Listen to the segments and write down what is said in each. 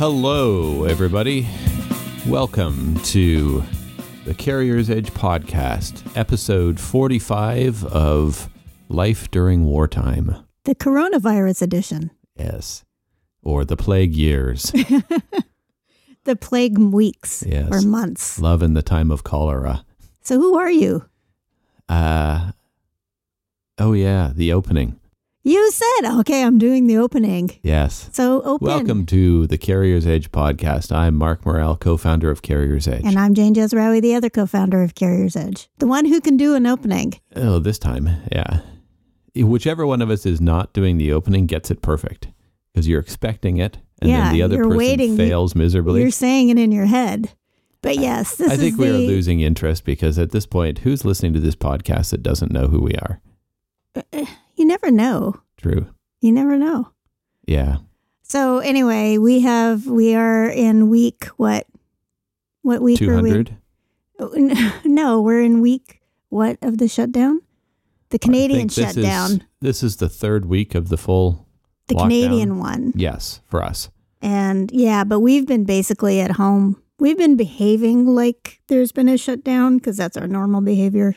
Hello, everybody. Welcome to the Carrier's Edge podcast, episode 45 of Life During Wartime. The coronavirus edition. Yes. Or the plague years. The plague weeks Yes. or months. Love in the time of cholera. So who are you? Uh, oh, yeah, the opening. You said, okay, I'm doing the opening. Yes. So open. Welcome to the Carrier's Edge podcast. I'm Mark Murrell, co founder of Carrier's Edge. And I'm Jane Jazrawy, the other co-founder of Carrier's Edge. The one who can do an opening. oh, this time, yeah. Whichever one of us is not doing the opening gets it perfect because you're expecting it, and Yeah, then the other person waiting. fails miserably. You're saying it in your head. But yes, this I think we the, are losing interest because at this point, who's listening to this podcast that doesn't know who we are? Uh, uh, You never know. True. You never know. Yeah. So anyway, we have we are in week what? What week we? 200. No, we're in week what of the shutdown? The Canadian this shutdown. Is, this is the third week of the full. the lockdown. Canadian one. Yes, for us. And yeah, but we've been basically at home. We've been behaving like there's been a shutdown because that's our normal behavior.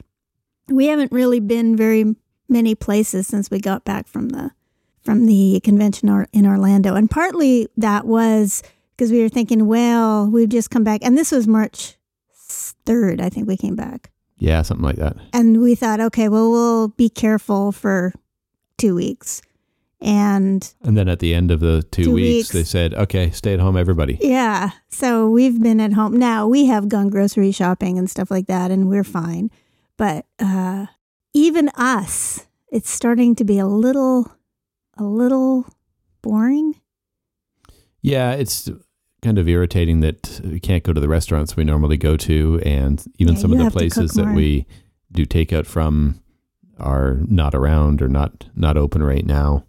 We haven't really been very many places since we got back from the from the convention or- in Orlando. And partly that was because we were thinking, well, we've just come back and this was March 3rd, I think we came back. Yeah, something like that. And we thought, okay, well, we'll be careful for 2 weeks. And And then at the end of the two, Two weeks, weeks. they said, okay, stay at home, everybody. Yeah. So we've been at home. Now we have gone grocery shopping and stuff like that, and we're fine. But uh, even us, it's starting to be a little, a little boring. Yeah, it's kind of irritating that we can't go to the restaurants we normally go to, and even Yeah, some of the have to cook places that we do takeout from are not around or not not open right now.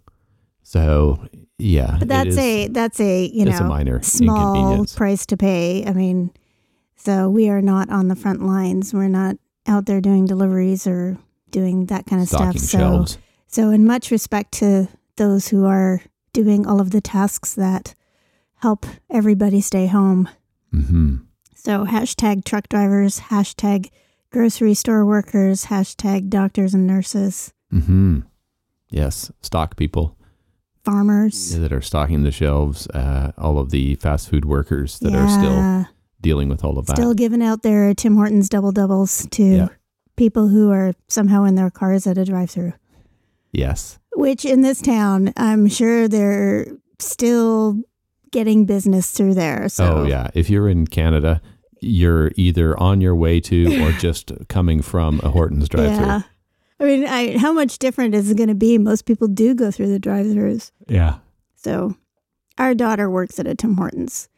So yeah, But that's is- a that's a you it's a know minor small price to pay. I mean, so we are not on the front lines. We're not out there doing deliveries or doing that kind of Stocking stuff. So shelves. So, in much respect to those who are doing all of the tasks that help everybody stay home. hmm So, hashtag truck drivers, hashtag grocery store workers, hashtag doctors and nurses, hmm Yes, stock people farmers. that are stocking the shelves. Uh, all of the fast food workers that are still dealing with all of that. still giving out their Tim Hortons double doubles to Yeah. People who are somehow in their cars at a drive through. yes. Which in this town, I'm sure they're still getting business through there. So Oh yeah, if you're in Canada, you're either on your way to or just coming from a Hortons drive-through. Yeah. I mean, I, how much different is it going to be? Most people do go through the drive-throughs. Yeah. So, our daughter works at a Tim Hortons,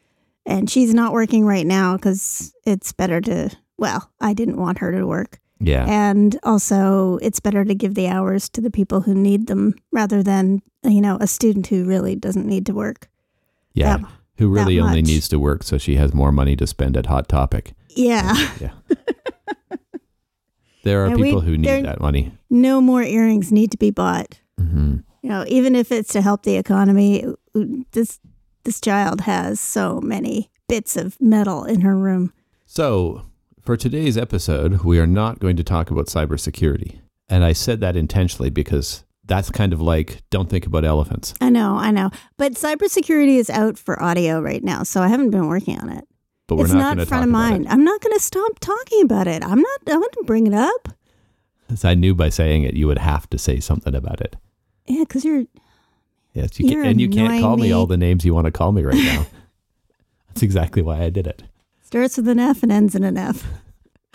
and she's not working right now because it's better to. Well, I didn't want her to work, Yeah. and also it's better to give the hours to the people who need them rather than you know a student who really doesn't need to work. Yeah. that- Who really only needs to work so she has more money to spend at Hot Topic. Yeah, Yeah. there are And we- people who need that money. no more earrings need to be bought. hmm you know, even if it's to help the economy, this this child has so many bits of metal in her room. So, for today's episode, we are not going to talk about cybersecurity. And I said that intentionally because that's kind of like don't think about elephants. I know, I know, but cybersecurity is out for audio right now, so I haven't been working on it. But we're it's not, not, front of mind. I'm not going to stop talking about it. I'm not. I want to bring it up. So I knew by saying it you would have to say something about it. Yeah, because you're. Yes, you You're can, and you can't call me me. all the names you want to call me right now. That's exactly why I did it. Starts with an F and ends in an F.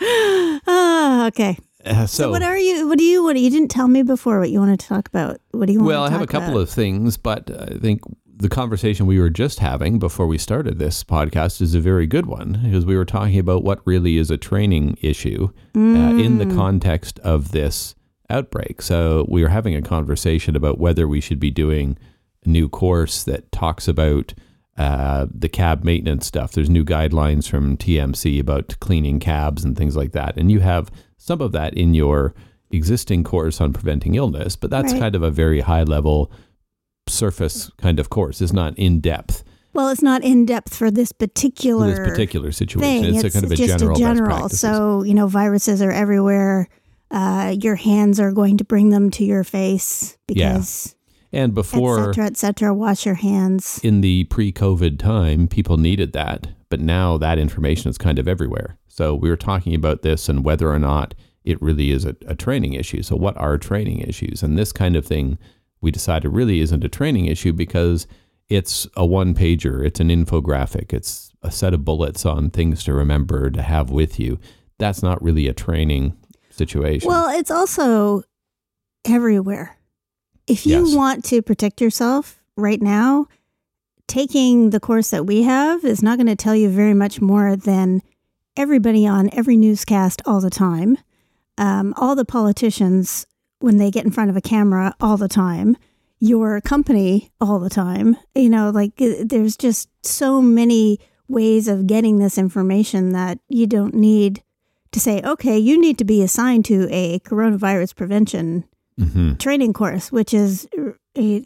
ah, okay. Uh, So, so, what are you? What do you? What you didn't tell me before what you want to talk about? What do you want? well, I have a couple about? of things, but I think the conversation we were just having before we started this podcast is a very good one because we were talking about what really is a training issue uh, in the Mm. context of this outbreak. So we were having a conversation about whether we should be doing a new course that talks about uh, the cab maintenance stuff. There's new guidelines from TMC about cleaning cabs and things like that. And you have some of that in your existing course on preventing illness, but that's Right. kind of a very high level surface kind of course. It's not in depth. Well, it's not in depth for this particular this particular situation. thing. It's, a kind of a just general, a general. So you know, viruses are everywhere. Uh, your hands are going to bring them to your face because and et before cetera, et cetera. Wash your hands. in the pre-COVID time, people needed that, but now that information is kind of everywhere. So we were talking about this and whether or not it really is a, a training issue. So what are training issues? And this kind of thing, we decided really isn't a training issue because it's a one pager, it's an infographic, it's a set of bullets on things to remember to have with you. That's not really a training situation. Well, it's also everywhere. If you Yes. want to protect yourself right now, taking the course that we have is not going to tell you very much more than everybody on every newscast all the time. Um, all the politicians, when they get in front of a camera all the time, your company all the time. You know, like uh, there's just so many ways of getting this information that you don't need to say, okay, you need to be assigned to a coronavirus prevention Mhm. training course, which is a,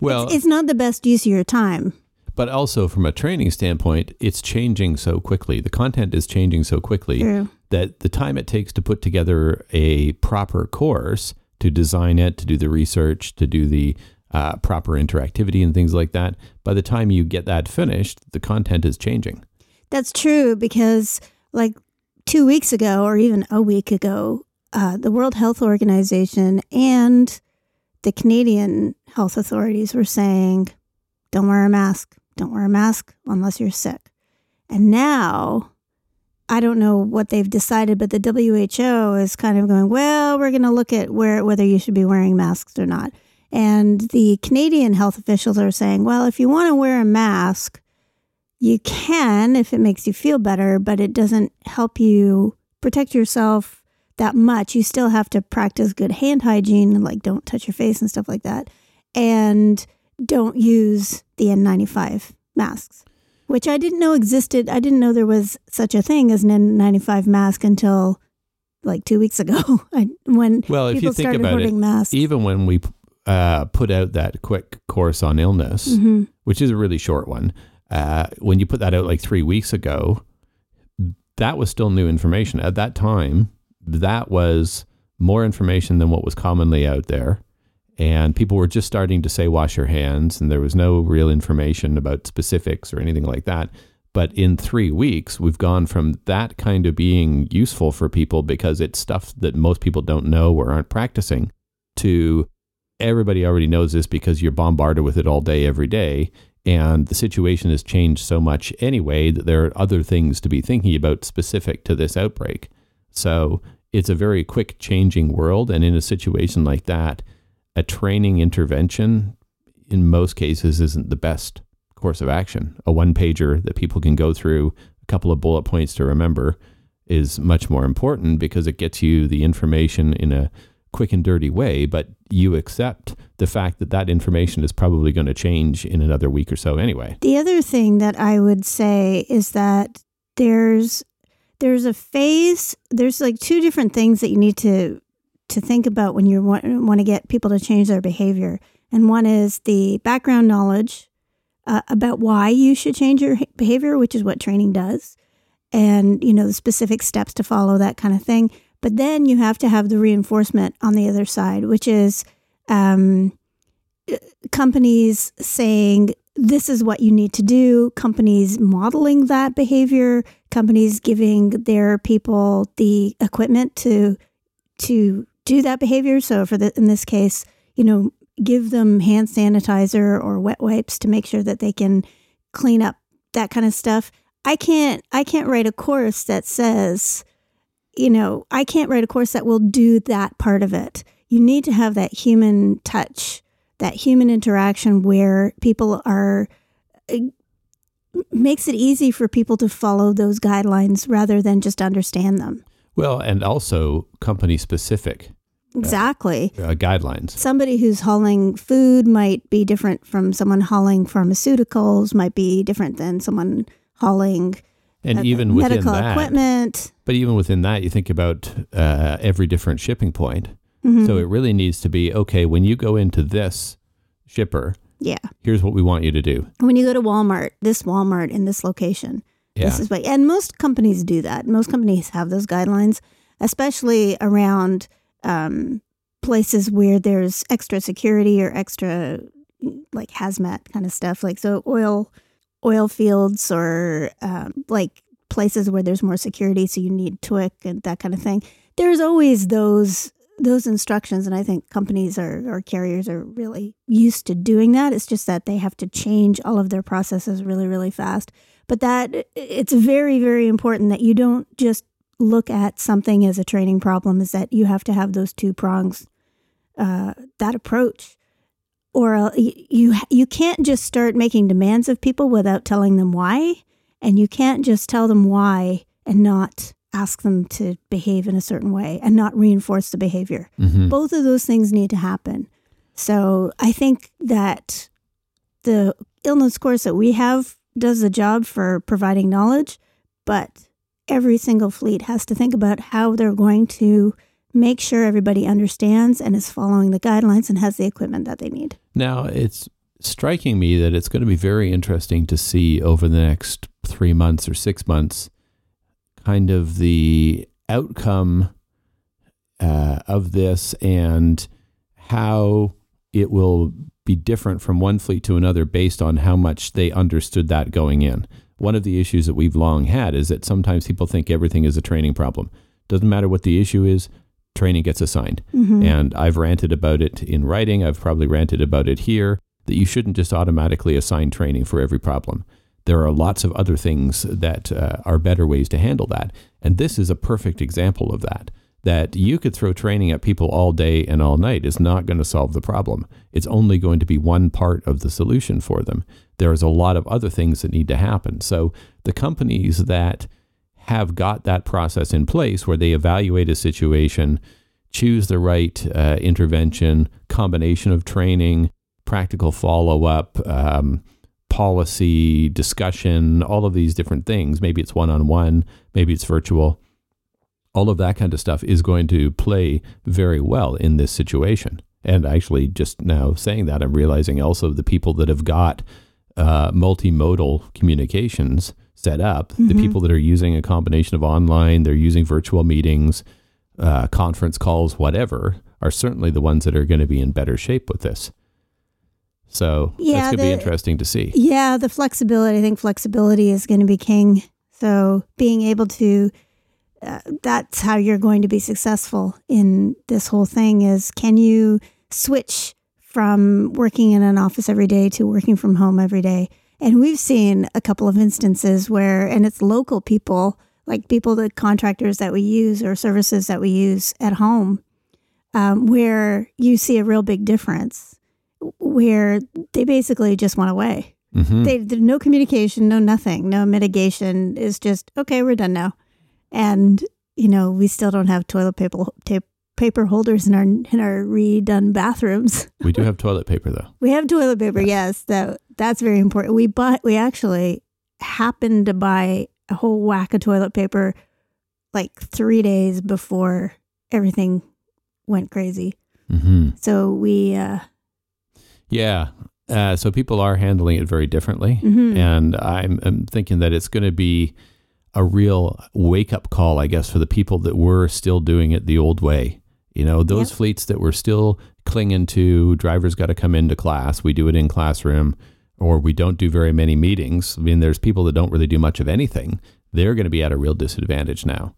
well, it's, it's not the best use of your time. but also from a training standpoint, it's changing so quickly. The content is changing so quickly. True. that the time it takes to put together a proper course, to design it, to do the research, to do the uh, proper interactivity and things like that, by the time you get that finished, the content is changing. That's true because, like two weeks ago, or even a week ago, uh, the World Health Organization and the Canadian health authorities were saying, don't wear a mask. Don't wear a mask unless you're sick. And now, I don't know what they've decided, but the WHO is kind of going, well, we're going to look at where whether you should be wearing masks or not. And the Canadian health officials are saying, well, if you want to wear a mask, you can if it makes you feel better, but it doesn't help you protect yourself that much. You still have to practice good hand hygiene, and like don't touch your face and stuff like that. And don't use the N95 masks, which I didn't know existed. I didn't know there was such a thing as an N95 mask until like two weeks ago I, when Well, if people you think started about it, masks. even when we uh, put out that quick course on illness, hmm which is a really short one, uh, when you put that out like three weeks ago, that was still new information. At that time, that was more information than what was commonly out there. And people were just starting to say, wash your hands, and there was no real information about specifics or anything like that. But in three weeks, we've gone from that kind of being useful for people because it's stuff that most people don't know or aren't practicing to everybody already knows this because you're bombarded with it all day, every day. And the situation has changed so much anyway that there are other things to be thinking about specific to this outbreak. So it's a very quick changing world. And in a situation like that, a training intervention in most cases isn't the best course of action. A one pager that people can go through, a couple of bullet points to remember, is much more important because it gets you the information in a quick and dirty way, but you accept the fact that that information is probably going to change in another week or so anyway. The other thing that I would say is that there's there's a phase there's like two different things that you need to to think about when you want, want to get people to change their behavior. And one is the background knowledge uh, about why you should change your behavior, which is what training does, and you know the specific steps to follow, that kind of thing. But then you have to have the reinforcement on the other side, which is um, companies saying this is what you need to do, companies modeling that behavior, companies giving their people the equipment to to do that behavior. So for the in this case, you know, give them hand sanitizer or wet wipes to make sure that they can clean up that kind of stuff. I can't I can't write a course that says, you know, I can't write a course that will do that part of it. You need to have that human touch, that human interaction where people are it makes it easy for people to follow those guidelines rather than just understand them. Well, and also company specific Exactly. uh, guidelines. Somebody who's hauling food might be different from someone hauling pharmaceuticals, might be different than someone hauling And uh, even within medical that, equipment. but even within that, you think about uh, every different shipping point. Mhm. So it really needs to be okay when you go into this shipper, Yeah. Here's what we want you to do. When you go to Walmart, this Walmart in this location, Yeah. this is what, and most companies do that. Most companies have those guidelines, especially around um, places where there's extra security or extra like hazmat kind of stuff. Like so, oil, oil fields or um, like places where there's more security, so you need TWIC and that kind of thing. There's always those those instructions, and I think companies or, or carriers are really used to doing that. It's just that they have to change all of their processes really, really fast. But that it's very, very important that you don't just look at something as a training problem. Is that you have to have those two prongs, uh, that approach, or uh, you you can't just start making demands of people without telling them why, and you can't just tell them why and not ask them to behave in a certain way and not reinforce the behavior. Mhm. Both of those things need to happen. So I think that the illness course that we have does the job for providing knowledge, but every single fleet has to think about how they're going to make sure everybody understands and is following the guidelines and has the equipment that they need. Now, it's striking me that it's going to be very interesting to see over the next three months or six months kind of the outcome uh, of this and how it will be different from one fleet to another based on how much they understood that going in. One of the issues that we've long had is that sometimes people think everything is a training problem. Doesn't matter what the issue is, training gets assigned. And I've ranted about it in writing. I've probably ranted about it here that you shouldn't just automatically assign training for every problem. There are lots of other things that uh, are better ways to handle that. And this is a perfect example of that. That you could throw training at people all day and all night is not going to solve the problem. It's only going to be one part of the solution for them. There's a lot of other things that need to happen. So the companies that have got that process in place where they evaluate a situation, choose the right uh, intervention, combination of training, practical follow up, um, policy discussion, all of these different things. Maybe it's one on one, maybe it's virtual. All of that kind of stuff is going to play very well in this situation. And actually, just now saying that, I'm realizing also the people that have got uh, multimodal communications set up, the people that are using a combination of online, they're using virtual meetings, uh, conference calls, whatever, are certainly the ones that are going to be in better shape with this. So Yeah, that's going to be interesting to see. Yeah, the flexibility. I think flexibility is going to be king. So being able to, uh, that's how you're going to be successful in this whole thing is can you switch from working in an office every day to working from home every day? And we've seen a couple of instances where, and it's local people, like people, the contractors that we use or services that we use at home, um, where you see a real big difference, where they basically just went away hmm they did no communication, no nothing, no mitigation. It's just okay, we're done now, and you know we still don't have toilet paper tape, paper holders in our in our redone bathrooms. We do have toilet paper though. We have toilet paper, yes, that that's very important. We bought we actually happened to buy a whole whack of toilet paper like three days before everything went crazy. hmm So we uh, Yeah. Uh, so people are handling it very differently. mhm. And I'm, I'm thinking that it's going to be a real wake up call, I guess, for the people that were still doing it the old way. You know, those Yep. fleets that were still clinging to drivers got to come into class. We do it in classroom, or we don't do very many meetings. I mean, there's people that don't really do much of anything. They're going to be at a real disadvantage now.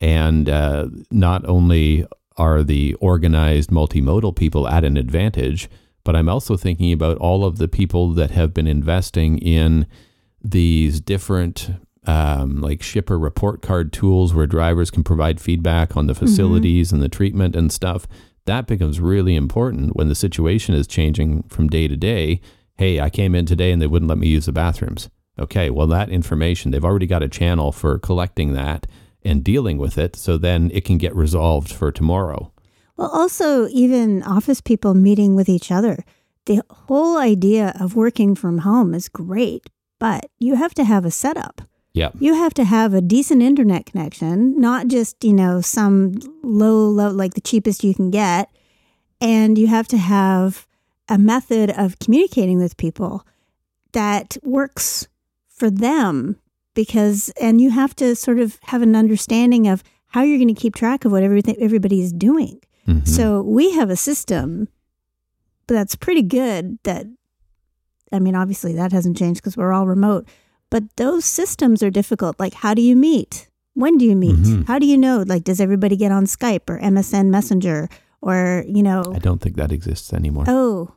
And uh, not only are the organized multimodal people at an advantage, but I'm also thinking about all of the people that have been investing in these different um, like shipper report card tools where drivers can provide feedback on the facilities and the treatment and stuff. That becomes really important when the situation is changing from day to day. Hey, I came in today and they wouldn't let me use the bathrooms. Okay, well, that information, they've already got a channel for collecting that and dealing with it. So then it can get resolved for tomorrow. Well, also, even office people meeting with each other. The whole idea of working from home is great, but you have to have a setup. Yeah. You have to have a decent internet connection, not just, you know, some low, low, like the cheapest you can get. And you have to have a method of communicating with people that works for them because and you have to sort of have an understanding of how you're going to keep track of what everything everybody is doing. Mhm. So we have a system that's pretty good that I mean obviously that hasn't changed because we're all remote, but those systems are difficult. Like how do you meet? When do you meet? Mhm. How do you know like does everybody get on Skype or MSN Messenger or you know I don't think that exists anymore. Oh,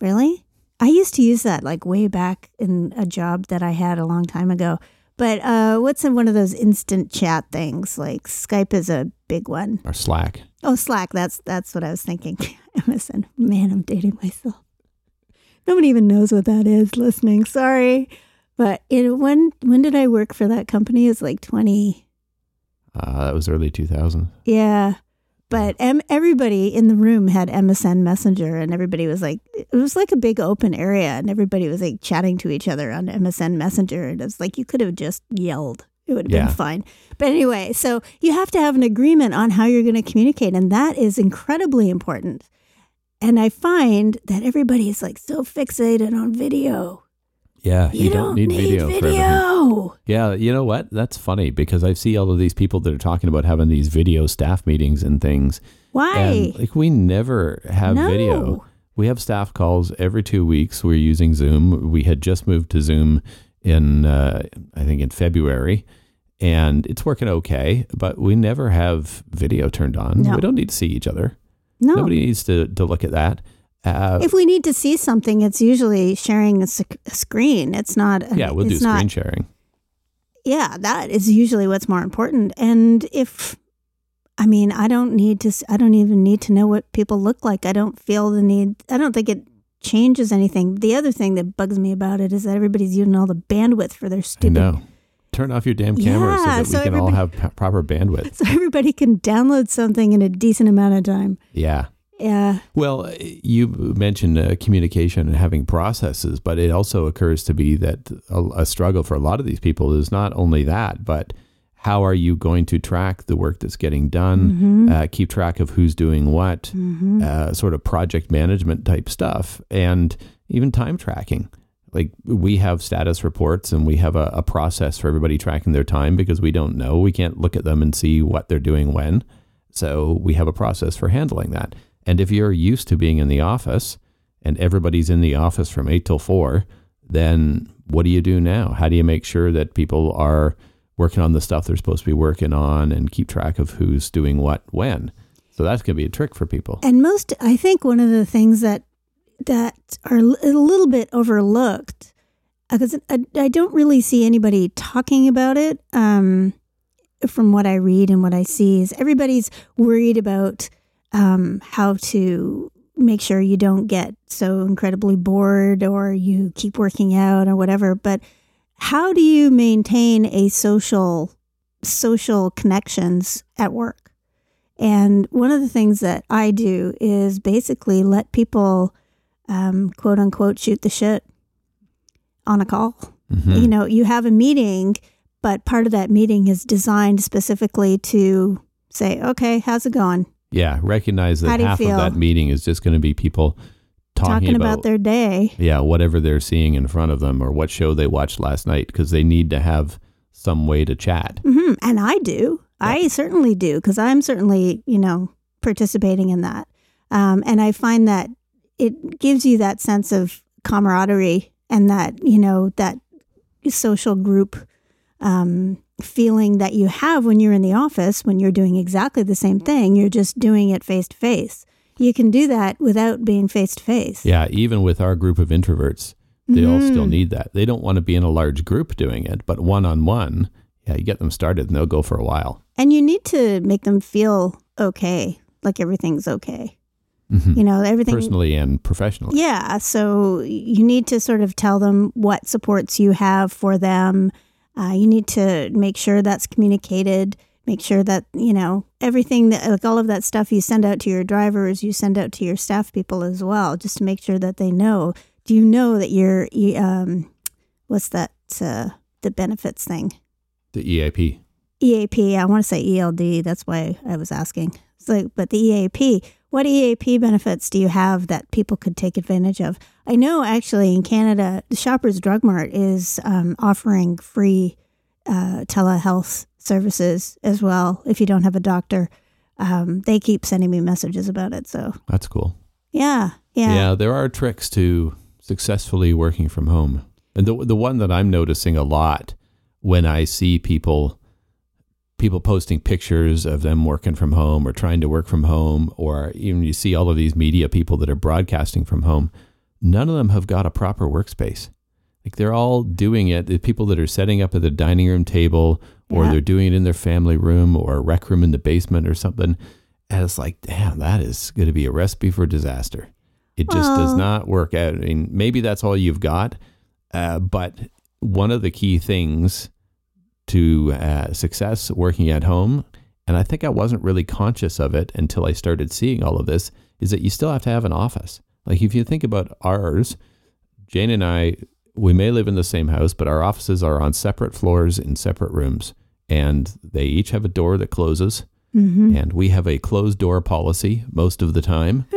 really? I used to use that like way back in a job that I had a long time ago. But uh, what's in one of those instant chat things? Like Skype is a big one. Or Slack. Oh, Slack. That's that's what I was thinking. MSN. Man, I'm dating myself. Nobody even knows what that is. Listening, sorry. But it, when when did I work for that company? It's like twenty. Uh, that was early 2000. Yeah. But em- everybody in the room had MSN Messenger, and everybody was like, it was like a big open area, and everybody was like chatting to each other on MSN Messenger. And it's like you could have just yelled, it would have Yeah. been fine. But anyway, so you have to have an agreement on how you're going to communicate, and that is incredibly important. And I find that everybody is like so fixated on video. Yeah, you, don't, need, video, for everything. video. Yeah, you know what? That's funny because I see all of these people that are talking about having these video staff meetings and things. Why? And like we never have no. video. We have staff calls every two weeks. We're using Zoom. We had just moved to Zoom in, uh, I think, in February, and it's working okay. But we never have video turned on. No. We don't need to see each other. No. Nobody needs to, to look at that. Uh, if we need to see something, it's usually sharing a, sc- a screen. It's not. yeah, we'll do not- screen sharing. Yeah, that is usually what's more important. And if, I mean, I don't need to. s- I don't even need to know what people look like. I don't feel the need. I don't think it changes anything. The other thing that bugs me about it is that everybody's using all the bandwidth for their stupid. know. Turn off your damn camera so Yeah, that we can all have p- proper bandwidth. So everybody can download something in a decent amount of time. Yeah. Yeah. Well, you mentioned uh, communication and having processes, but it also occurs to be that a, a struggle for a lot of these people is not only that, but how are you going to track the work that's getting done, uh, keep track of who's doing what, uh, sort of project management type stuff, and even time tracking. Like we have status reports and we have a, a process for everybody tracking their time because we don't know. We can't look at them and see what they're doing when. So we have a process for handling that. And if you're used to being in the office and everybody's in the office from eight till four, then what do you do now? How do you make sure that people are working on the stuff they're supposed to be working on and keep track of who's doing what when? So that's going to be a trick for people. And most, I think, one of the things that that are a little bit overlooked because I, I don't really see anybody talking about it. Um, from what I read and what I see, is everybody's worried about um, how to make sure you don't get so incredibly bored or you keep working out or whatever. But how do you maintain a social social connections at work? And one of the things that I do is basically let people, um, quote unquote, shoot the shit on a call. Mhm. You know, you have a meeting, but part of that meeting is designed specifically to say, okay, how's it going? Yeah, recognize that half of that meeting is just going to be people talking, Talking about their day. yeah, whatever they're seeing in front of them or what show they watched last night because they need to have some way to chat. hmm And I do. I certainly do because I'm certainly, you know, participating in that. Um, and I find that it gives you that sense of camaraderie and that, you know, that social group um, feeling that you have when you're in the office, when you're doing exactly the same thing. You're just doing it face to face. You can do that without being face to face. Yeah, even with our group of introverts, they all Mm-hmm. still need that. They don't want to be in a large group doing it, but one on one, yeah, you get them started and they'll go for a while. And you need to make them feel okay, like everything's okay. Mhm. You know, everything Personally and professionally. Yeah. So you need to sort of tell them what supports you have for them. Uh, you need to make sure that's communicated. Make sure that, you know, everything that, like all of that stuff you send out to your drivers, you send out to your staff people as well, just to make sure that they know. Do you know that you're, you, um, what's that, uh, the benefits thing? The EAP. EAP. I want to say ELD. That's why I was asking. So, but the EAP, What EAP benefits do you have that people could take advantage of? I know actually in Canada, the Shoppers Drug Mart is um, offering free uh, telehealth services as well if you don't have a doctor. Um, they keep sending me messages about it. So, That's cool. yeah, yeah. Yeah, there are tricks to successfully working from home. And the the one that I'm noticing a lot when I see people people posting pictures of them working from home or trying to work from home or even you see all of these media people that are broadcasting from home, none of them have got a proper workspace. Like they're all doing it. The people that are setting up at the dining room table or Yeah. they're doing it in their family room or a rec room in the basement or something. And it's like, damn, that is going to be a recipe for disaster. It just does not work out. I mean, maybe that's all you've got, uh, but one of the key things to uh, success working at home, and I think I wasn't really conscious of it until I started seeing all of this, is that you still have to have an office. Like if you think about ours, Jane and I, we may live in the same house, but our offices are on separate floors in separate rooms, and they each have a door that closes, hmm and we have a closed door policy most of the time.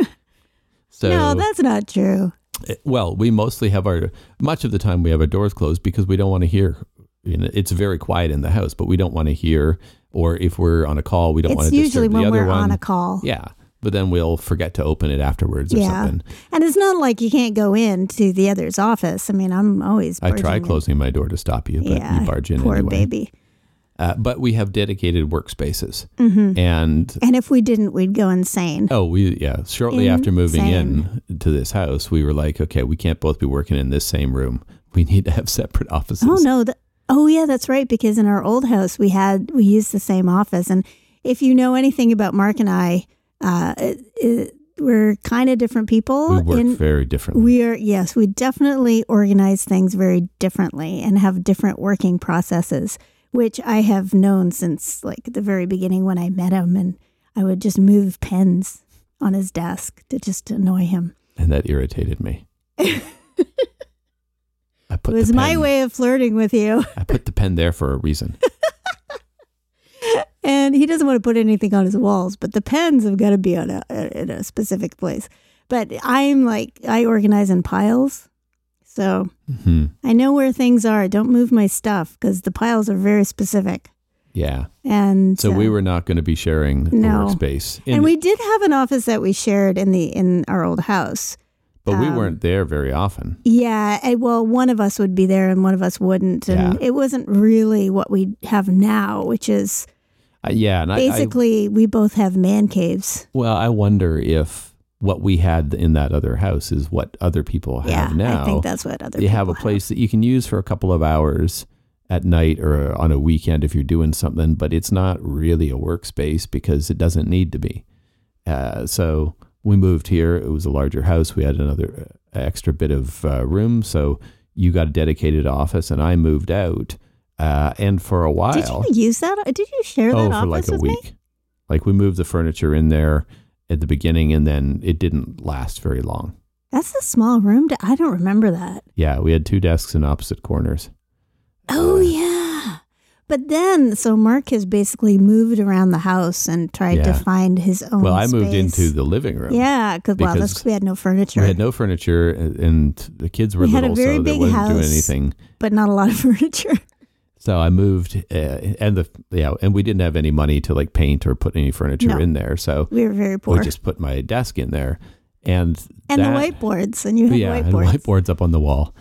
So no, that's not true. Eh, Well, we mostly have our much of the time we have our doors closed because we don't want to hear. You know, it's very quiet in the house, but we don't want to hear. Or if we're on a call, we don't want to usually disturb when the other we're one. on a call. Yeah, but then we'll forget to open it afterwards or Yeah. something. And it's not like you can't go into the other's office. I mean, I'm always. I try in. closing my door to stop you, but Yeah, you barge in poor anyway. baby. Uh, but we have dedicated workspaces, hmm and And if we didn't, we'd go insane. Oh, we yeah. Shortly after moving in to this house, we were like, okay, we can't both be working in this same room. We need to have separate offices. Oh no! th- oh yeah, that's right. Because in our old house, we had we used the same office, and if you know anything about Mark and I, uh, it, it, we're kind of different people. We work in, very differently. we are yes, we definitely organize things very differently and have different working processes, which I have known since like the very beginning when I met him, and I would just move pens on his desk to just annoy him. and that irritated me. I put It was the my way of flirting with you. I put the pen there for a reason. and he doesn't want to put anything on his walls, but the pens have got to be on a in a specific place. But I'm like I organize in piles, so hmm I know where things are. Don't move my stuff because the piles are very specific. Yeah. And So uh, we were not going to be sharing No. workspace, and we did have an office that we shared in the in our old house. but we um, weren't there very often. Yeah, eh, well, one of us would be there and one of us wouldn't, and Yeah. it wasn't really what we have now, which is Uh, yeah, and I, I basically we both have man caves. well, I wonder if what we had in that other house is what other people have yeah, now. I think that's what other you have a place that you can use for a couple of hours at night or on a weekend if you're doing something, but it's not really a workspace because it doesn't need to be. Uh, so we moved here. It was a larger house. We had another uh, extra bit of uh, room. So you got a dedicated office, and I moved out. Uh, and for a while, Did you use that? Did you share that oh, that for office like a with week. me? Like we moved the furniture in there at the beginning, and then it didn't last very long. That's a small room. I don't remember that. Yeah, we had two desks in opposite corners. Oh Uh, yeah. But then, so Mark has basically moved around the house and tried to find his own. Well, I moved into the living room. Yeah, cause, well, that's because we had no furniture, We had no furniture, and the kids were We had a little, very so they big wasn't doing house. anything. but not a lot of furniture. So I moved, uh, and the yeah, and we didn't have any money to like paint or put any furniture No. in there, so We were very poor. we just put my desk in there, and and that- the whiteboards, and you had yeah, and whiteboards. whiteboards up on the wall.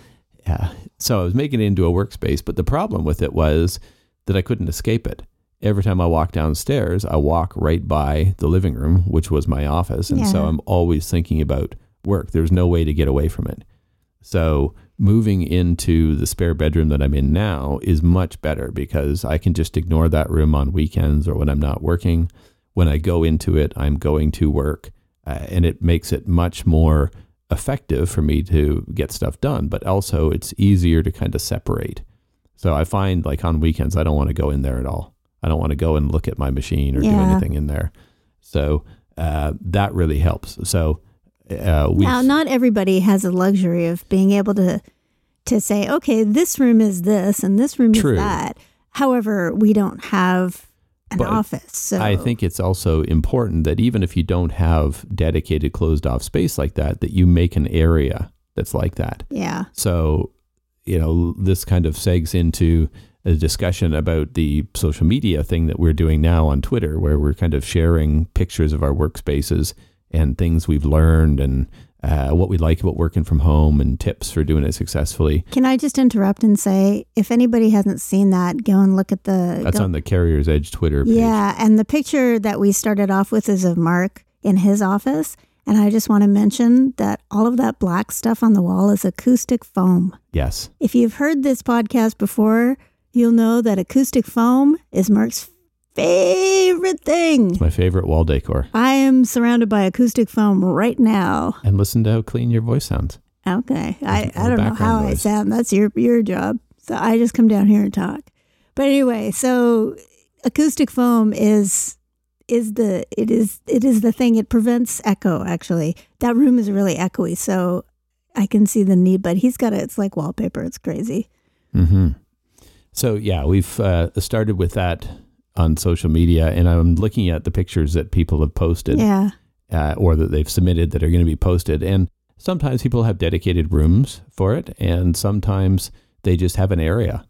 Yeah, so I was making it into a workspace, but the problem with it was that I couldn't escape it. Every time I walk downstairs, I walk right by the living room, which was my office, and so I'm always thinking about work. There's no way to get away from it. So moving into the spare bedroom that I'm in now is much better because I can just ignore that room on weekends or when I'm not working. When I go into it, I'm going to work, uh, and it makes it much more effective for me to get stuff done. But also, it's easier to kind of separate. So I find like on weekends, I don't want to go in there at all. I don't want to go and look at my machine or do anything in there. So uh, that really helps. So uh, Now, not everybody has the luxury of being able to to say, okay, this room is this and this room True. is that. However, we don't have an But office. So I think it's also important that even if you don't have dedicated closed off space like that, that you make an area that's like that. yeah, So, you know, this kind of segs into a discussion about the social media thing that we're doing now on Twitter, where we're kind of sharing pictures of our workspaces and things we've learned and uh, what we like about working from home and tips for doing it successfully. Can I just interrupt and say, if anybody hasn't seen that, go and look at the. That's go- on the Carrier's Edge Twitter page. Yeah, and the picture that we started off with is of Mark in his office. And I just want to mention that all of that black stuff on the wall is acoustic foam. Yes. If you've heard this podcast before, you'll know that acoustic foam is Mark's favorite thing. It's my favorite wall decor. I am surrounded by acoustic foam right now. And listen to how clean your voice sounds. Okay. I, I don't know how I sound. That's your your job. So I just come down here and talk. But anyway, so acoustic foam is is the it is it is the thing. It prevents echo actually. That room is really echoey, so I can see the need, but he's got it. It's like wallpaper. It's crazy. Mm-hmm. So yeah, we've uh, started with that on social media, and I'm looking at the pictures that people have posted Yeah. uh, or that they've submitted that are going to be posted. And sometimes people have dedicated rooms for it, and sometimes they just have an area,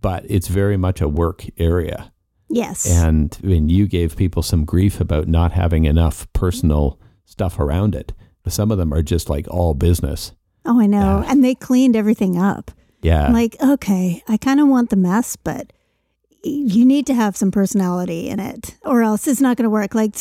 but it's very much a work area. Yes. And I mean, you gave people some grief about not having enough personal stuff around it. Some of them are just like all business. oh, I know. Yeah. And they cleaned everything up. Yeah. I'm like, okay, I kind of want the mess, but you need to have some personality in it, or else it's not going to work. Like,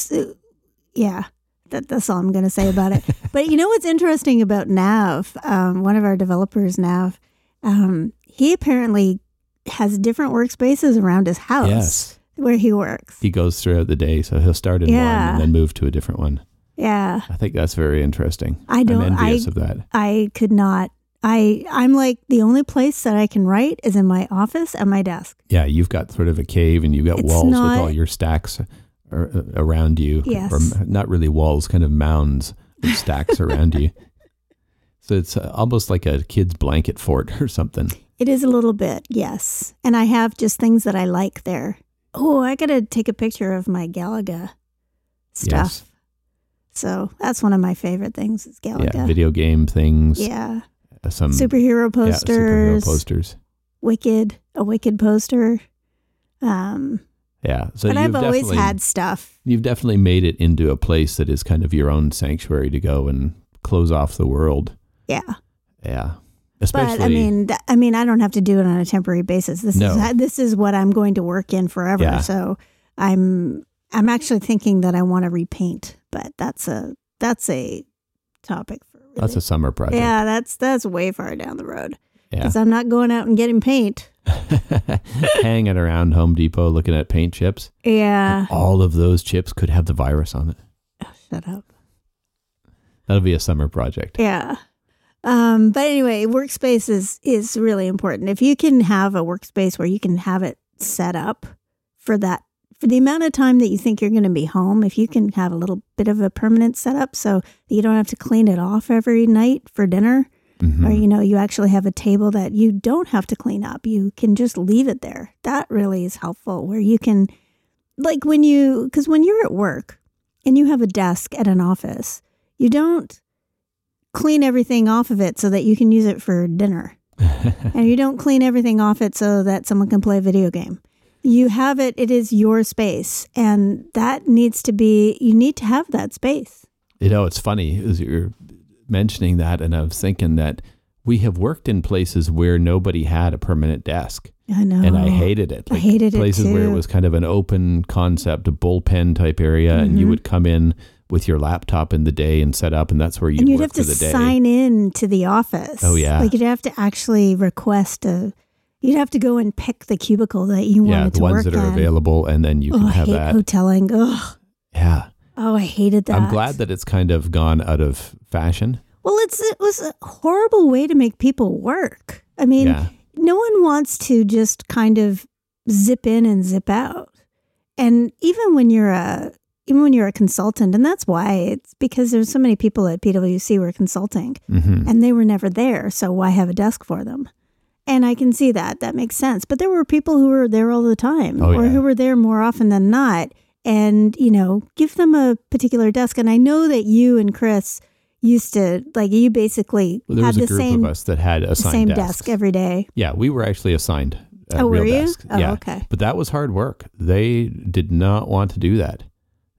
yeah, that, that's all I'm going to say about it. but you know what's interesting about Nav? Um, one of our developers, Nav, um, he apparently has different workspaces around his house yes. where he works. He goes throughout the day, so he'll start in Yeah. one and then move to a different one. Yeah, I think that's very interesting. I don't. I'm envious I of that. I could not. I I'm like the only place that I can write is in my office at my desk. Yeah, you've got sort of a cave and you've got It's walls with all your stacks ar- uh, around you. Yes. Or not really walls, kind of mounds with stacks around you. So it's uh, almost like a kid's blanket fort or something. It is a little bit, yes. And I have just things that I like there. Oh, I got to take a picture of my Galaga stuff. Yes. So that's one of my favorite things is Yeah, Galaga. video game things. Yeah. Some Superhero yeah, posters. superhero posters. Wicked, a Wicked poster. Um, Yeah. So but I've always had stuff. you've definitely made it into a place that is kind of your own sanctuary to go and close off the world. Yeah. Yeah. Especially but I mean, th- I mean, I don't have to do it on a temporary basis. This No. is this is what I'm going to work in forever. Yeah. So I'm I'm actually thinking that I want to repaint, but that's a that's a topic that's a summer project. yeah. That's that's way far down the road Yeah. because I'm not going out and getting paint. Hanging around Home Depot looking at paint chips. Yeah, All of those chips could have the virus on it. shut up. That'll be a summer project. Yeah. Um, but anyway, workspace is is really important. If you can have a workspace where you can have it set up for that for the amount of time that you think you're going to be home, if you can have a little bit of a permanent setup so that you don't have to clean it off every night for dinner, Mhm. or you know, you actually have a table that you don't have to clean up. You can just leave it there. That really is helpful where you can like when you cuz when you're at work and you have a desk at an office, you don't clean everything off of it so that you can use it for dinner. and you don't clean everything off it so that someone can play a video game. You have it, it is your space. And that needs to be, you need to have that space. You know, it's funny as you're mentioning that, and I was thinking that we have worked in places where nobody had a permanent desk, I know. and I hated it. I hated it places where it was kind of an open concept, a bullpen type area, and you Mhm. would come in with your laptop in the day and set up, and that's where you'd, and you'd have to sign in to the office. Oh, yeah. Like you'd have to actually request a, you'd have to go and pick the cubicle that you yeah, wanted to Yeah, the ones that are available, and then you oh, can I have hate that. hoteling. Ugh. Yeah, Oh, I hated that. I'm glad that it's kind of gone out of fashion. Well, it's it was a horrible way to make people work. I mean, yeah, no one wants to just kind of zip in and zip out. And even when you're a even when you're a consultant, and that's why it's because there's so many people at PwC were are consulting hmm and they were never there. So why have a desk for them? And I can see that. That makes sense. But there were people who were there all the time Oh, or yeah. who were there more often than not. And, you know, give them a particular desk. And I know that you and Chris used to, like, you basically Well, there had was a the group same, of us that had assigned same desks. desk every day. Yeah, we were actually assigned. A Oh, were you? Desk. Oh, yeah. okay. But that was hard work. They did not want to do that.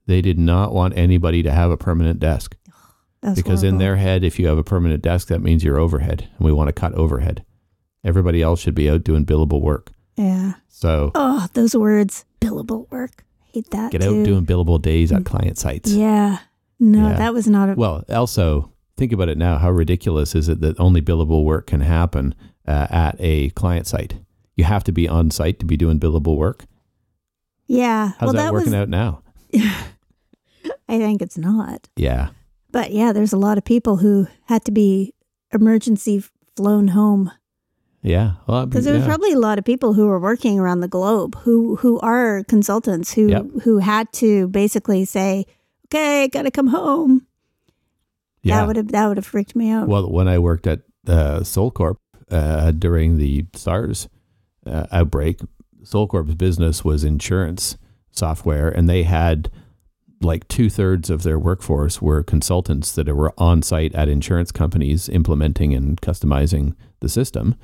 They did not want anybody to have a permanent desk That's because in their head, if you have a permanent desk, that means you're overhead, and we want to cut overhead. Everybody else should be out doing billable work. Yeah. So Oh, those words. Billable work. I hate that. get too. out doing billable days at client sites. Yeah. No, Yeah. that was not a. Well, also think about it now. How ridiculous is it that only billable work can happen uh, at a client site? You have to be on site to be doing billable work. yeah. How's well, that, that working was. out now? I think it's not. Yeah. But yeah, there's a lot of people who had to be emergency flown home Yeah. Well, because there yeah. was probably a lot of people who were working around the globe who who are consultants who Yep. who had to basically say, "Okay, got to come home." yeah. That would have that would have freaked me out. Well, when I worked at uh, Solcorp uh, during the SARS uh, outbreak, Solcorp's business was insurance software, and they had like two thirds of their workforce were consultants that were on site at insurance companies implementing and customizing the system.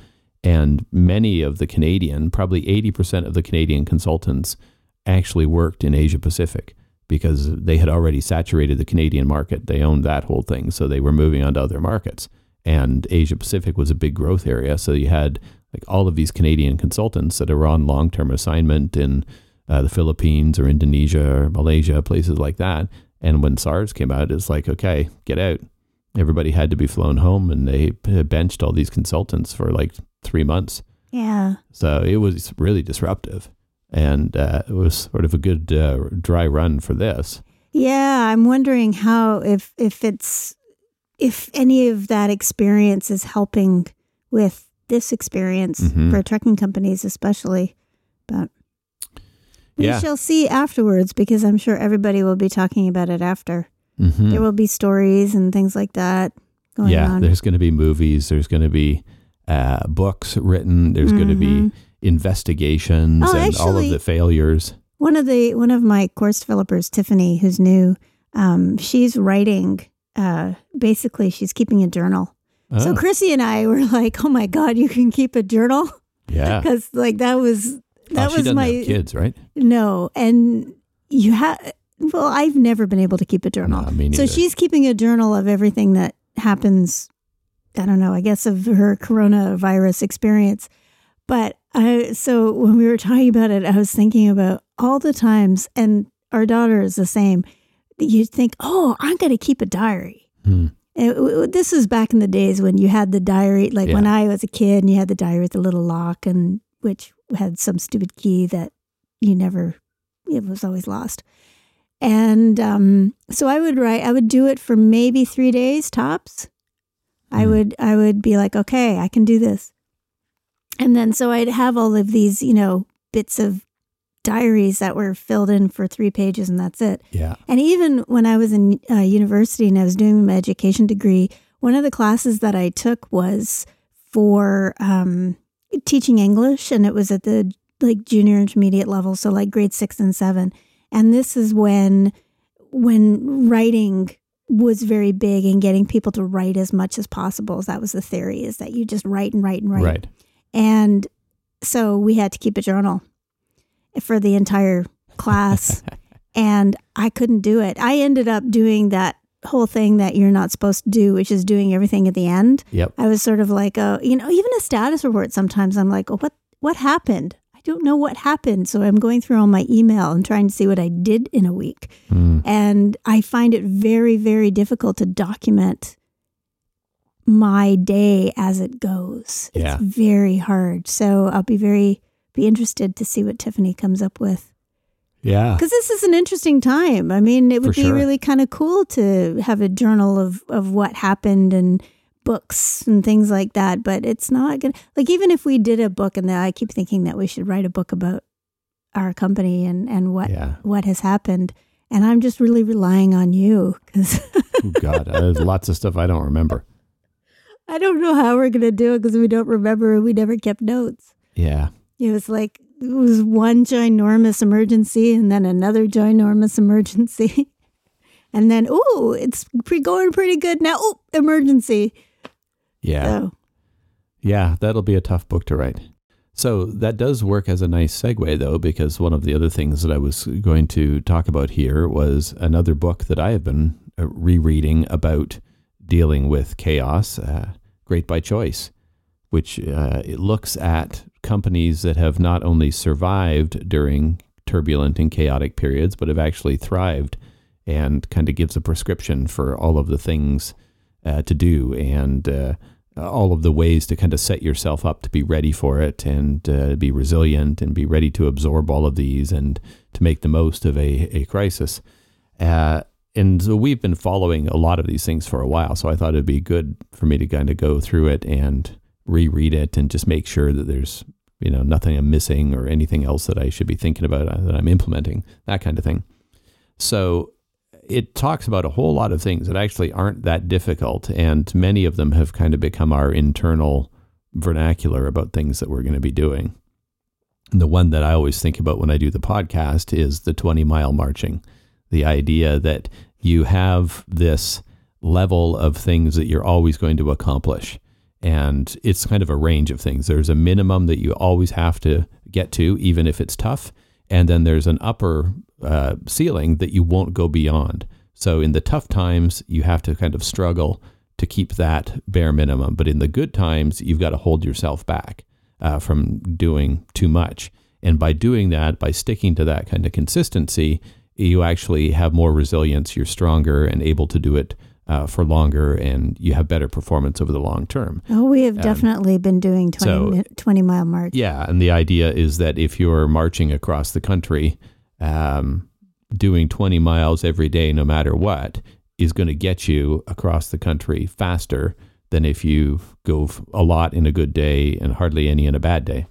And many of the Canadian, probably 80% of the Canadian consultants actually worked in Asia Pacific because they had already saturated the Canadian market. They owned that whole thing. So they were moving on to other markets. And Asia Pacific was a big growth area. So you had like all of these Canadian consultants that are on long term assignment in uh, the Philippines or Indonesia or Malaysia, places like that. And when SARS came out, it's like, okay, get out. Everybody had to be flown home and they benched all these consultants for like three months. yeah. So it was really disruptive. And uh, it was sort of a good uh, dry run for this. Yeah, I'm wondering how if if it's if any of that experience is helping with this experience Mhm. for trucking companies especially. But we Yeah. shall see afterwards because I'm sure everybody will be talking about it after. Hmm There will be stories and things like that going yeah, on. there's going to be movies. There's going to be uh, books written. There's going to be investigations Oh, and all of the failures. One of the one of my course developers, Tiffany, who's new, um, she's writing. Uh, basically, she's keeping a journal. So Oh, Chrissy and I were like, "Oh my god, you can keep a journal!" yeah. Because like that was that oh, was my kids, right? no, and you have. Well, I've never been able to keep a journal. Me so she's keeping a journal of everything that happens. I don't know. I guess of her coronavirus experience. But I so when we were talking about it, I was thinking about all the times, and our daughter is the same. that You think, oh, I'm going to keep a diary. Hmm. It- this was back in the days when you had the diary, like when I was a kid, and you had the diary with the little lock, and which had some stupid key that you never, it was always lost. And um, so I would write, I would do it for maybe three days tops. I Hmm. would, I would be like, okay, I can do this. And then so I'd have all of these, you know, bits of diaries that were filled in for three pages, and that's it. Yeah. And even when I was in uh, university and I was doing my education degree, one of the classes that I took was for um, teaching English, and it was at the like junior intermediate level, so like grade six and seven. And this is when when writing was very big and getting people to write as much as possible. That was the theory: is that you just write and write and write. Right. And so we had to keep a journal for the entire class. and I couldn't do it. I ended up doing that whole thing that you're not supposed to do, which is doing everything at the end. Yep. I was sort of like, uh, you know, even a status report sometimes I'm like, oh, what what happened? I don't know what happened. So I'm going through all my email and trying to see what I did in a week. Hmm. And I find it very, very difficult to document my day as it goes. Yeah. It's very hard. So I'll be very be interested to see what Tiffany comes up with. Yeah. Because this is an interesting time. I mean, it would For be sure. really kind of cool to have a journal of, of what happened and books and things like that. But it's not to, like, even if we did a book, and I keep thinking that we should write a book about our company and, and what, Yeah. what has happened. And I'm just really relying on you because Oh, God. Uh, There's lots of stuff I don't remember. I don't know how we're to do it because we don't remember. We never kept notes. Yeah. It was like, it was one ginormous emergency and then another ginormous emergency. and then, oh, it's pre- going pretty good now. Oh, emergency. Yeah. So, Yeah, that'll be a tough book to write. So that does work as a nice segue, though, because one of the other things that I was going to talk about here was another book that I have been uh, rereading about dealing with chaos, uh, Great by Choice, which uh, it looks at companies that have not only survived during turbulent and chaotic periods, but have actually thrived and kind of gives a prescription for all of the things uh, to do and uh, all of the ways to kind of set yourself up to be ready for it and uh, be resilient and be ready to absorb all of these and to make the most of a, a crisis. Uh, and so we've been following a lot of these things for a while. So I thought it'd be good for me to kind of go through it and reread it and just make sure that there's you know nothing I'm missing or anything else that I should be thinking about uh, that I'm implementing that kind of thing. So it talks about a whole lot of things that actually aren't that difficult, and many of them have kind of become our internal vernacular about things that we're going to be doing. And the one that I always think about when I do the podcast is the 20 mile marching. The idea that you have this level of things that you're always going to accomplish. And it's kind of a range of things. There's a minimum that you always have to get to, even if it's tough. And then there's an upper uh, ceiling that you won't go beyond. So in the tough times, you have to kind of struggle to keep that bare minimum. But in the good times, you've got to hold yourself back uh, from doing too much. And by doing that, by sticking to that kind of consistency, you actually have more resilience. You're stronger and able to do it uh, for longer, and you have better performance over the long term. oh, we have definitely been doing 20, so- 20 mile march. Yeah, and the idea is that if you're marching across the country, um, doing 20 miles every day, no matter what, is going to get you across the country faster than if you go a lot in a good day and hardly any in a bad day.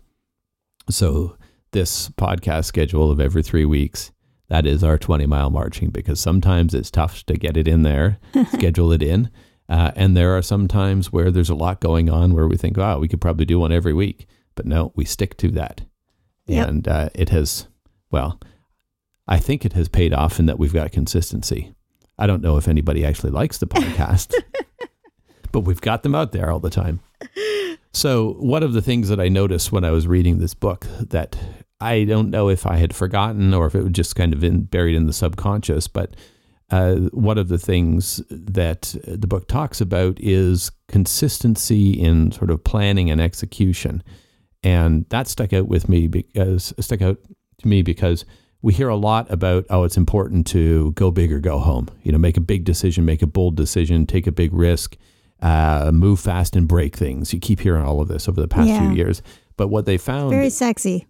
So, this podcast schedule of every three weeks, that is our 20 mile marching because sometimes it's tough to get it in there, schedule it in. Uh, and there are some times where there's a lot going on where we think, wow, we could probably do one every week. But no, we stick to that. Yep. And uh, it has, well, I think it has paid off in that we've got consistency. I don't know if anybody actually likes the podcast, but we've got them out there all the time. So, one of the things that I noticed when I was reading this book that I don't know if I had forgotten or if it was just kind of in, buried in the subconscious, but uh, one of the things that the book talks about is consistency in sort of planning and execution. And that stuck out with me because stuck out to me because we hear a lot about oh it's important to go big or go home. You know, make a big decision, make a bold decision, take a big risk, uh, move fast and break things. You keep hearing all of this over the past Yeah. few years. But what they found Very sexy.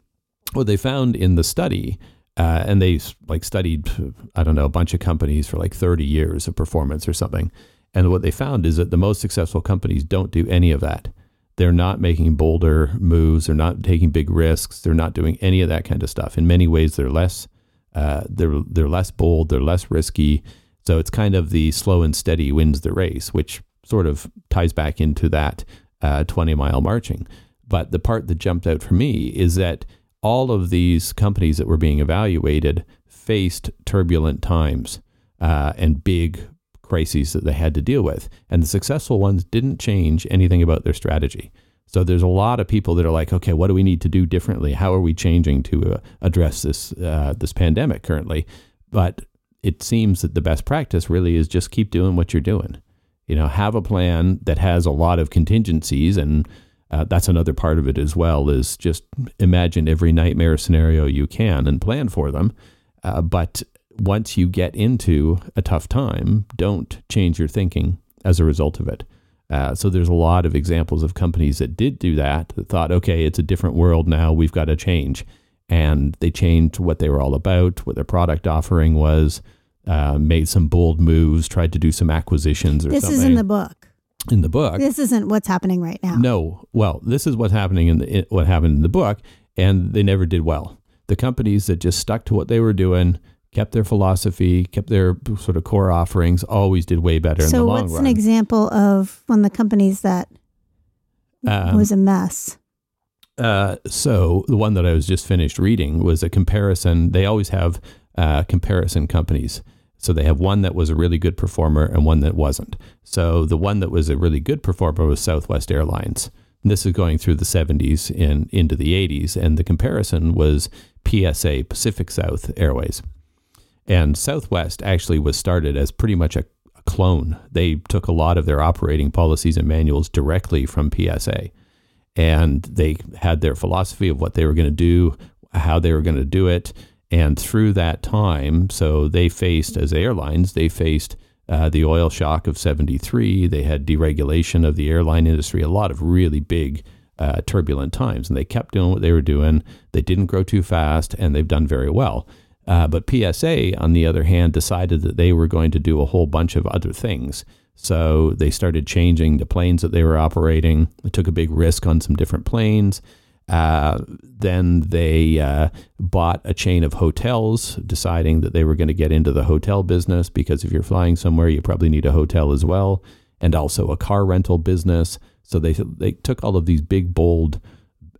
What they found in the study, uh, and they like studied, I don't know, a bunch of companies for like 30 years of performance or something. And what they found is that the most successful companies don't do any of that. They're not making bolder moves. They're not taking big risks. They're not doing any of that kind of stuff. In many ways, they're less, uh, they're they're less bold. They're less risky. So it's kind of the slow and steady wins the race, which sort of ties back into that uh, 20 mile marching. But the part that jumped out for me is that all of these companies that were being evaluated faced turbulent times uh, and big crises that they had to deal with. And the successful ones didn't change anything about their strategy. So there's a lot of people that are like, okay, what do we need to do differently? How are we changing to uh, address this uh, this pandemic currently? But it seems that the best practice really is just keep doing what you're doing. You know, have a plan that has a lot of contingencies and uh, that's another part of it as well is just imagine every nightmare scenario you can and plan for them. Uh, but once you get into a tough time don't change your thinking as a result of it. Uh, so there's a lot of examples of companies that did do that that thought okay it's a different world now we've got to change. And they changed what they were all about what their product offering was uh, made some bold moves tried to do some acquisitions or This something is in the book. In the book This isn't what's happening right now. no. Well, this is what's happening in the in, what happened in the book, and they never did well. The companies that just stuck to what they were doing kept their philosophy, kept their sort of core offerings, always did way better in so the long what's run. an example of one of the companies that Um, was a mess? Uh, so the one that I was just finished reading was a comparison. They always have uh, comparison companies. So they have one that was a really good performer and one that wasn't. So the one that was a really good performer was Southwest Airlines. And this is going through the 70s and into the 80s, and the comparison was PSA, Pacific South Airways. And Southwest actually was started as pretty much a, a clone. They took a lot of their operating policies and manuals directly from PSA and they had their philosophy of what they were going to do, how they were going to do it. And through that time, so they faced, as airlines, they faced uh, the oil shock of 73. They had deregulation of the airline industry, a lot of really big, uh, turbulent times. And they kept doing what they were doing. They didn't grow too fast, and they've done very well. Uh, but PSA, on the other hand, decided that they were going to do a whole bunch of other things. So they started changing the planes that they were operating. They took a big risk on some different planes. Uh, then they uh, bought a chain of hotels, deciding that they were going to get into the hotel business because if you're flying somewhere, you probably need a hotel as well, and also a car rental business. So they they took all of these big bold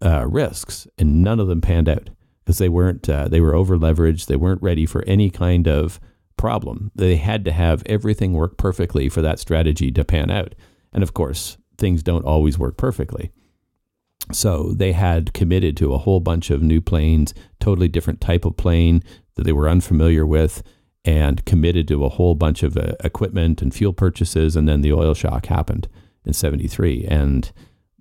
uh, risks, and none of them panned out because they weren't uh, they were over leveraged. They weren't ready for any kind of problem. They had to have everything work perfectly for that strategy to pan out. And of course, things don't always work perfectly. So they had committed to a whole bunch of new planes, totally different type of plane that they were unfamiliar with, and committed to a whole bunch of uh, equipment and fuel purchases. And then the oil shock happened in 73. And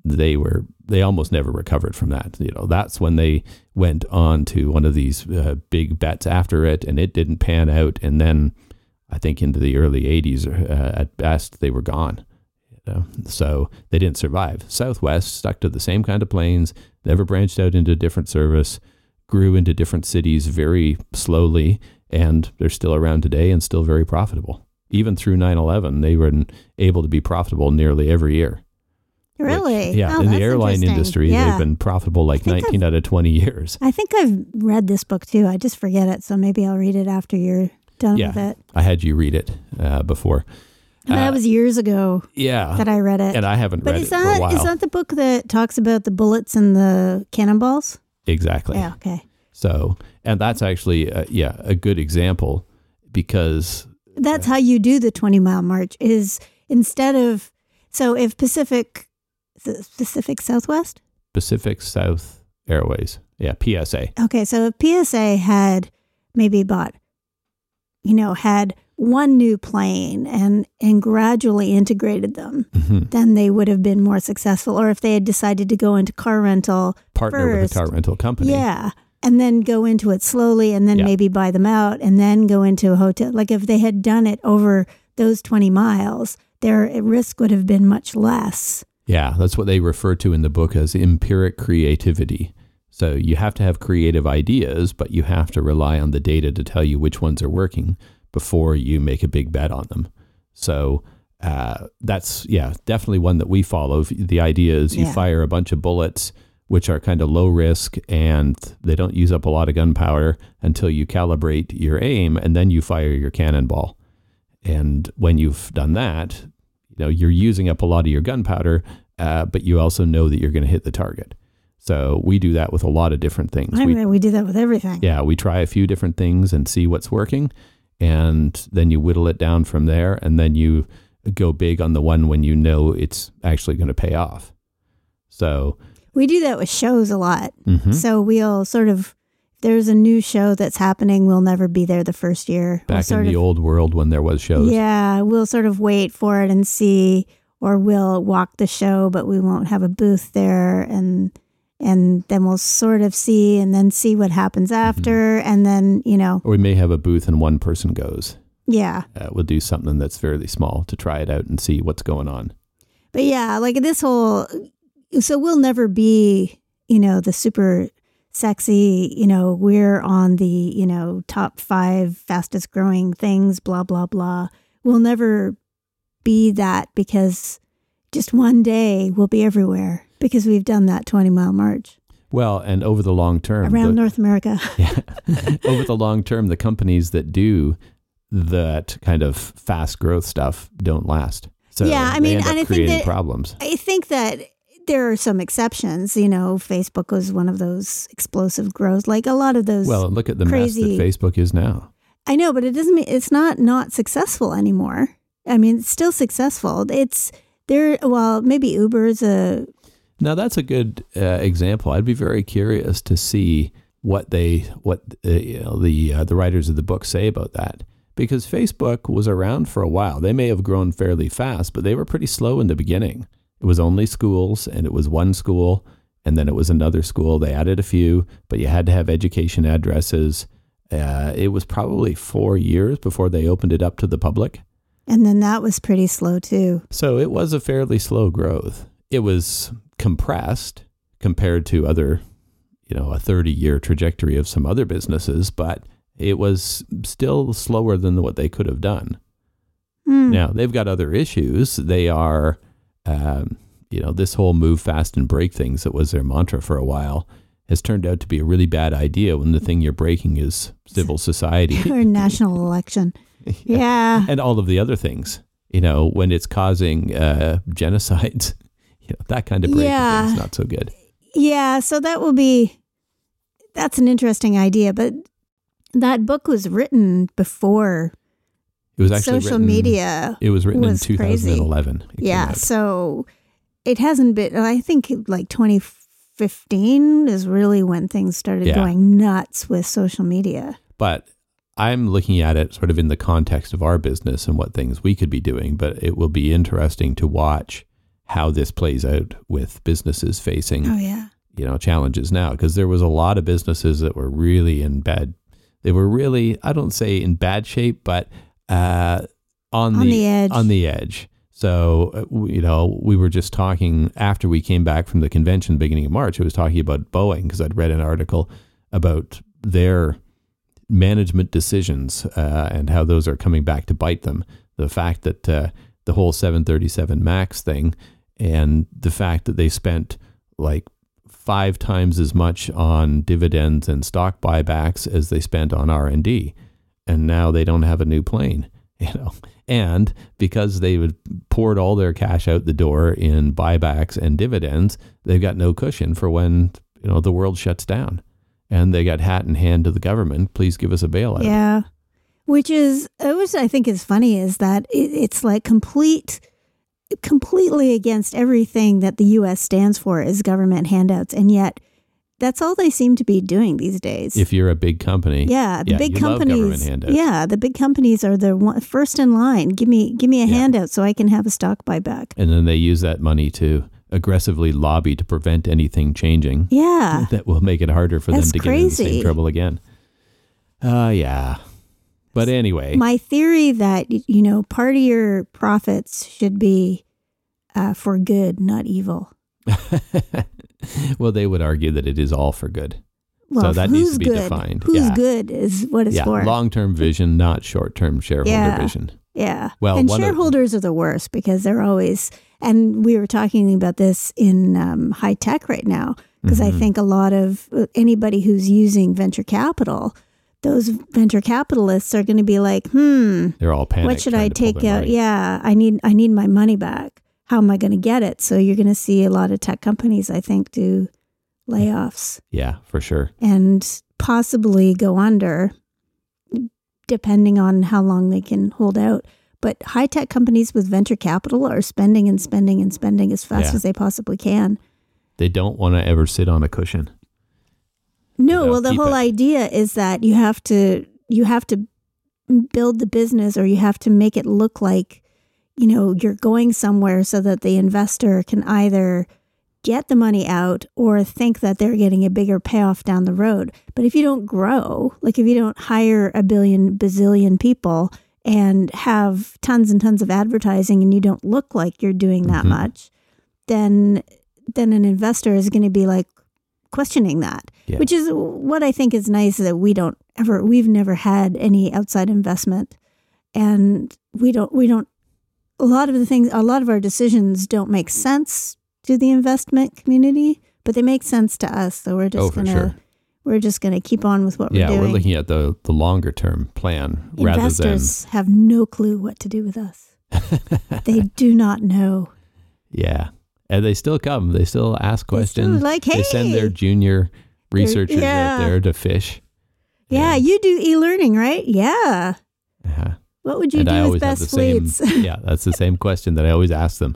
they were they almost never recovered from that. You know, that's when they went on to one of these uh, big bets after it, and it didn't pan out. And then I think into the early '80s, uh, at best, they were gone. So they didn't survive. Southwest stuck to the same kind of planes, never branched out into different service, grew into different cities very slowly, and they're still around today and still very profitable. Even through 9/11, they were able to be profitable nearly every year. Which, Really? yeah. Oh, in the airline industry, Yeah. they've been profitable like think 19 out of 20 years. I think I've read this book too. I just forget it, so maybe I'll read it after you're done Yeah. with it. I had you read it uh, before. That Uh, was years ago Yeah. that I read it. and I haven't but read is it for a that while. is that the book that talks about the bullets and the cannonballs? exactly. Yeah. Okay. So, and that's actually, uh, yeah, a good example because, That's how you do the 20 mile march is instead of so if Pacific it Pacific Southwest? Pacific South Airways, yeah, PSA. Okay, so if PSA had maybe bought you know, had one new plane and and gradually integrated them, Mhm. then they would have been more successful or if they had decided to go into car rental, Partner with a car rental company. yeah, and then go into it slowly and then Yeah. maybe buy them out and then go into a hotel. Like if they had done it over those 20 miles, their risk would have been much less. Yeah, that's what they refer to in the book as empiric creativity. So you have to have creative ideas, but you have to rely on the data to tell you which ones are working before you make a big bet on them. So uh, that's, yeah, definitely one that we follow. The idea is you Yeah. fire a bunch of bullets, which are kind of low risk and they don't use up a lot of gunpowder until you calibrate your aim and then you fire your cannonball. And when you've done that, you know, you're using up a lot of your gunpowder, uh, but you also know that you're going to hit the target. So we do that with a lot of different things. I We, mean, we do that with everything. yeah, we try a few different things and see what's working, and then you whittle it down from there, and then you go big on the one when you know it's actually going to pay off. So We do that with shows a lot. mhm. So we'll sort of, there's a new show that's happening, we'll never be there the first year. We'll back in the of, old world when there was shows, Yeah, we'll sort of wait for it and see, or we'll walk the show, but we won't have a booth there, and and then we'll sort of see, and then see what happens Mm-hmm. after, and then you know, or we may have a booth and one person goes. yeah. Uh, we'll do something that's fairly small to try it out and see what's going on. But yeah, like this whole, so we'll never be, you know, the super sexy, you know, we're on the, you know, top five fastest growing things, blah, blah, blah. We'll never be that because just one day we'll be everywhere because we've done that 20 mile march. Well, and over the long term, around the- North America. Yeah, over the long term, the companies that do that kind of fast growth stuff don't last. So Yeah, I mean, and I think that- problems. I think that there are some exceptions. You know, Facebook was one of those explosive growth. Like a lot of those. Well, look at the crazy- mess that Facebook is now. I know, but it doesn't mean it's not not successful anymore. I mean, it's still successful. It's there. Well, maybe Uber is a Now that's a good uh, example. I'd be very curious to see what they what uh, you know, the uh, the writers of the book say about that because Facebook was around for a while. They may have grown fairly fast, but they were pretty slow in the beginning. It was only schools, and it was one school, and then it was another school. They added a few, but you had to have education addresses. Uh, it was probably four years before they opened it up to the public. and then that was pretty slow too. So it was a fairly slow growth. It was compressed compared to other, you know, a 30 year trajectory of some other businesses, but it was still slower than what they could have done. Hmm. Now, they've got other issues. They are, um, you know, this whole move fast and break things that was their mantra for a while has turned out to be a really bad idea when the thing you're breaking is civil society or national election. Yeah. and all of the other things. You know, when it's causing uh, genocides, you know, that kind of break Yeah. is not so good. Yeah, so that will be that's an interesting idea, but that book was written before It was actually social written, media. It was written was in 2011. It Yeah, so it hasn't been I think like 2015 is really when things started Yeah. going nuts with social media. But I'm looking at it sort of in the context of our business and what things we could be doing. But it will be interesting to watch how this plays out with businesses facing Oh yeah. you know challenges now because there was a lot of businesses that were really in bad they were really i don't say in bad shape but uh on, On the edge. on the edge so uh, you know we were just talking after we came back from the convention beginning of march i was talking about boeing because i'd read an article about their management decisions uh, and how those are coming back to bite them the fact that uh, the whole 737 max thing and the fact that they spent like five times as much on dividends and stock buybacks as they spent on R&D and now they don't have a new plane you know and because they would poured all their cash out the door in buybacks and dividends they've got no cushion for when you know the world shuts down and they got hat in hand to the government please give us a bailout Yeah. Which is, was, I think is funny is that it's like complete, completely against everything that the U.S. stands for is government handouts. And yet that's all they seem to be doing these days. if you're a big company yeah. The yeah, big you love government companies. Yeah. The big companies are the one, first in line. Give me, give me a Yeah. handout so I can have a stock buyback. and then they use that money to aggressively lobby to prevent anything changing Yeah. that will make it harder for That's them to get in the same trouble again. Uh yeah. But anyway, My theory that, you know, part of your profits should be uh, for good, not evil. well, they would argue that it is all for good. Well, that needs to be good? defined. Who's Yeah. good is what it's yeah, for. long-term vision, not short-term shareholder Yeah. vision. yeah. Well, and one of- shareholders are the worst because they're always. And we were talking about this in um, high tech right now because I Mhm. think a lot of uh, anybody who's using venture capital, those venture capitalists are going to be like, hmm, They're all panicked. what should I take out? money. Yeah, I need I need my money back. How am I going to get it? So you're going to see a lot of tech companies, I think, do layoffs Yeah, for sure. and possibly go under, depending on how long they can hold out. But high tech companies with venture capital are spending and spending and spending as fast Yeah. as they possibly can. They don't want to ever sit on a cushion. No, know, well, the whole it. idea is that you have to you have to build the business, or you have to make it look like you know you're going somewhere, so that the investor can either get the money out or think that they're getting a bigger payoff down the road. But if you don't grow, like if you don't hire a billion bazillion people and have tons and tons of advertising, and you don't look like you're doing that Mhm. much, then then an investor is going to be like questioning that Yeah. which is what I think is nice that we don't ever we've never had any outside investment and we don't we don't a lot of the things a lot of our decisions don't make sense to the investment community but they make sense to us. So we're just oh, gonna sure. we're just gonna keep on with what Yeah, we're doing. Yeah, we're looking at the the longer term plan rather than. Investors have no clue what to do with us. They do not know. yeah. And they still come. They still ask They still questions. like, They send their junior researchers yeah. out there to fish. Yeah, you do e-learning, right? Yeah. Uh-huh. What would you and do I with best the same. fleets? yeah, that's the same question that I always ask them,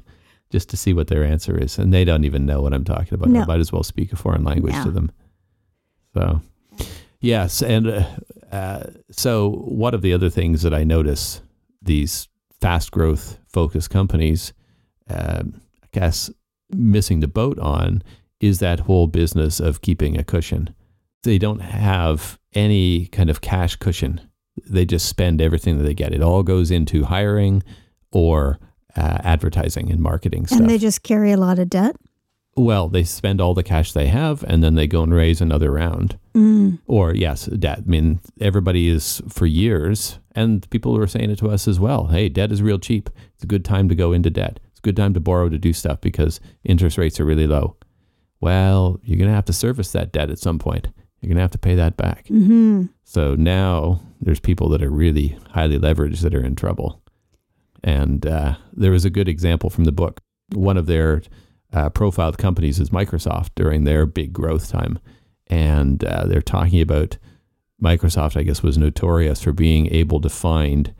just to see what their answer is, and they don't even know what I'm talking about. I might as well speak a foreign language No. to them. So, yes, and uh, uh, so one of the other things that I notice these fast growth focused companies, um I guess, missing the boat on is that whole business of keeping a cushion. They don't have any kind of cash cushion they just spend everything that they get. It all goes into hiring or uh, advertising and marketing stuff. and they just carry a lot of debt. well, they spend all the cash they have and then they go and raise another round. Mm. Or, yes, debt. I mean, everybody is for years, and people were saying it to us as well. Hey, debt is real cheap. It's a good time to go into debt. It's a good time to borrow to do stuff because interest rates are really low. Well, you're going to have to service that debt at some point. You're going to have to pay that back. hmm So now there's people that are really highly leveraged that are in trouble. And uh, there was a good example from the book. One of their uh, profiled companies is Microsoft during their big growth time. And uh, they're talking about Microsoft, I guess, was notorious for being able to find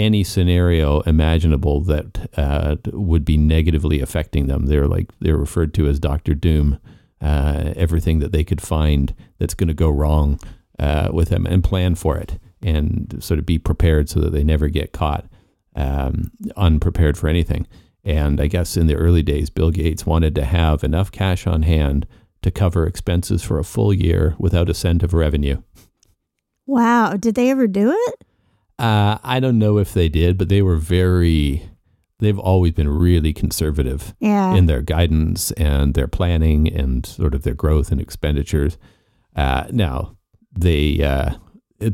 any scenario imaginable that uh, would be negatively affecting them. They're like, they're referred to as Dr. Doom. Uh, everything that they could find that's going to go wrong uh, with them and plan for it and sort of be prepared so that they never get caught um, unprepared for anything. And I guess in the early days, Bill Gates wanted to have enough cash on hand to cover expenses for a full year without a cent of revenue. Wow. Did they ever do it? Uh, I don't know if they did, but they were very, they've always been really conservative Yeah. in their guidance and their planning and sort of their growth and expenditures. Uh, now, they uh,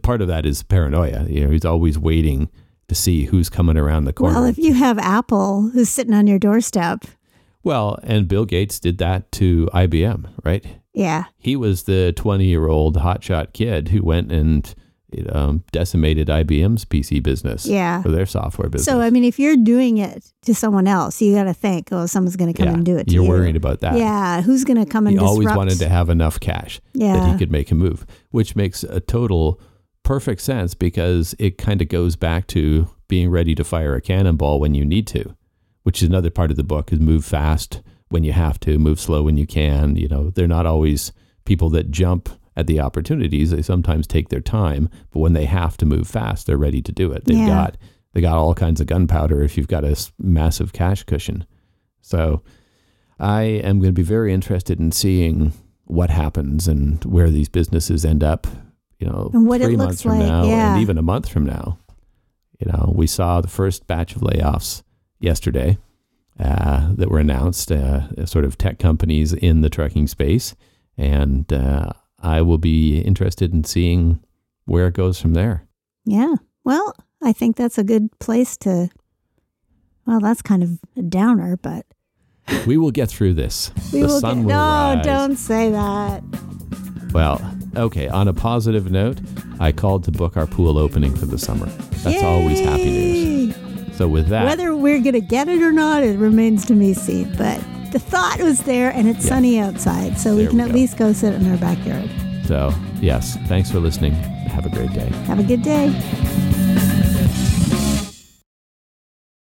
part of that is paranoia. You know, he's always waiting to see who's coming around the corner. well, if you have Apple who's sitting on your doorstep, Well, and Bill Gates did that to IBM, right? yeah. He was the 20 year old hotshot kid who went and you um, know, decimated IBM's PC business Yeah. for their software business. So, I mean, if you're doing it to someone else, you got to think, oh, someone's going to come Yeah, and do it to You're you. worried about that. Yeah. Who's going to come and He always wanted to have enough cash yeah. that he could make a move, which makes a total perfect sense because it kind of goes back to being ready to fire a cannonball when you need to, which is another part of the book is move fast when you have to, move slow when you can. You know, they're not always people that jump at the opportunities. They sometimes take their time, but when they have to move fast, they're ready to do it. They've Yeah. got they got all kinds of gunpowder if you've got a massive cash cushion. So I am going to be very interested in seeing what happens and where these businesses end up, you know, And what it three looks months from like, now yeah. and even a month from now. You know, we saw the first batch of layoffs yesterday uh, that were announced, uh, sort of tech companies in the trucking space. And uh, I will be interested in seeing where it goes from there. Yeah. Well, I think that's a good place to. Well, that's kind of a downer, but We will get through this. we the will sun get. will no, rise. don't say that. Well, okay. On a positive note, I called to book our pool opening for the summer. That's always happy news. So with that, Whether we're gonna get it or not, it remains to be seen. But the thought was there, and it's Yeah. sunny outside, so we can we at go. least go sit in our backyard. so yes, thanks for listening. Have a great day. Have a good day.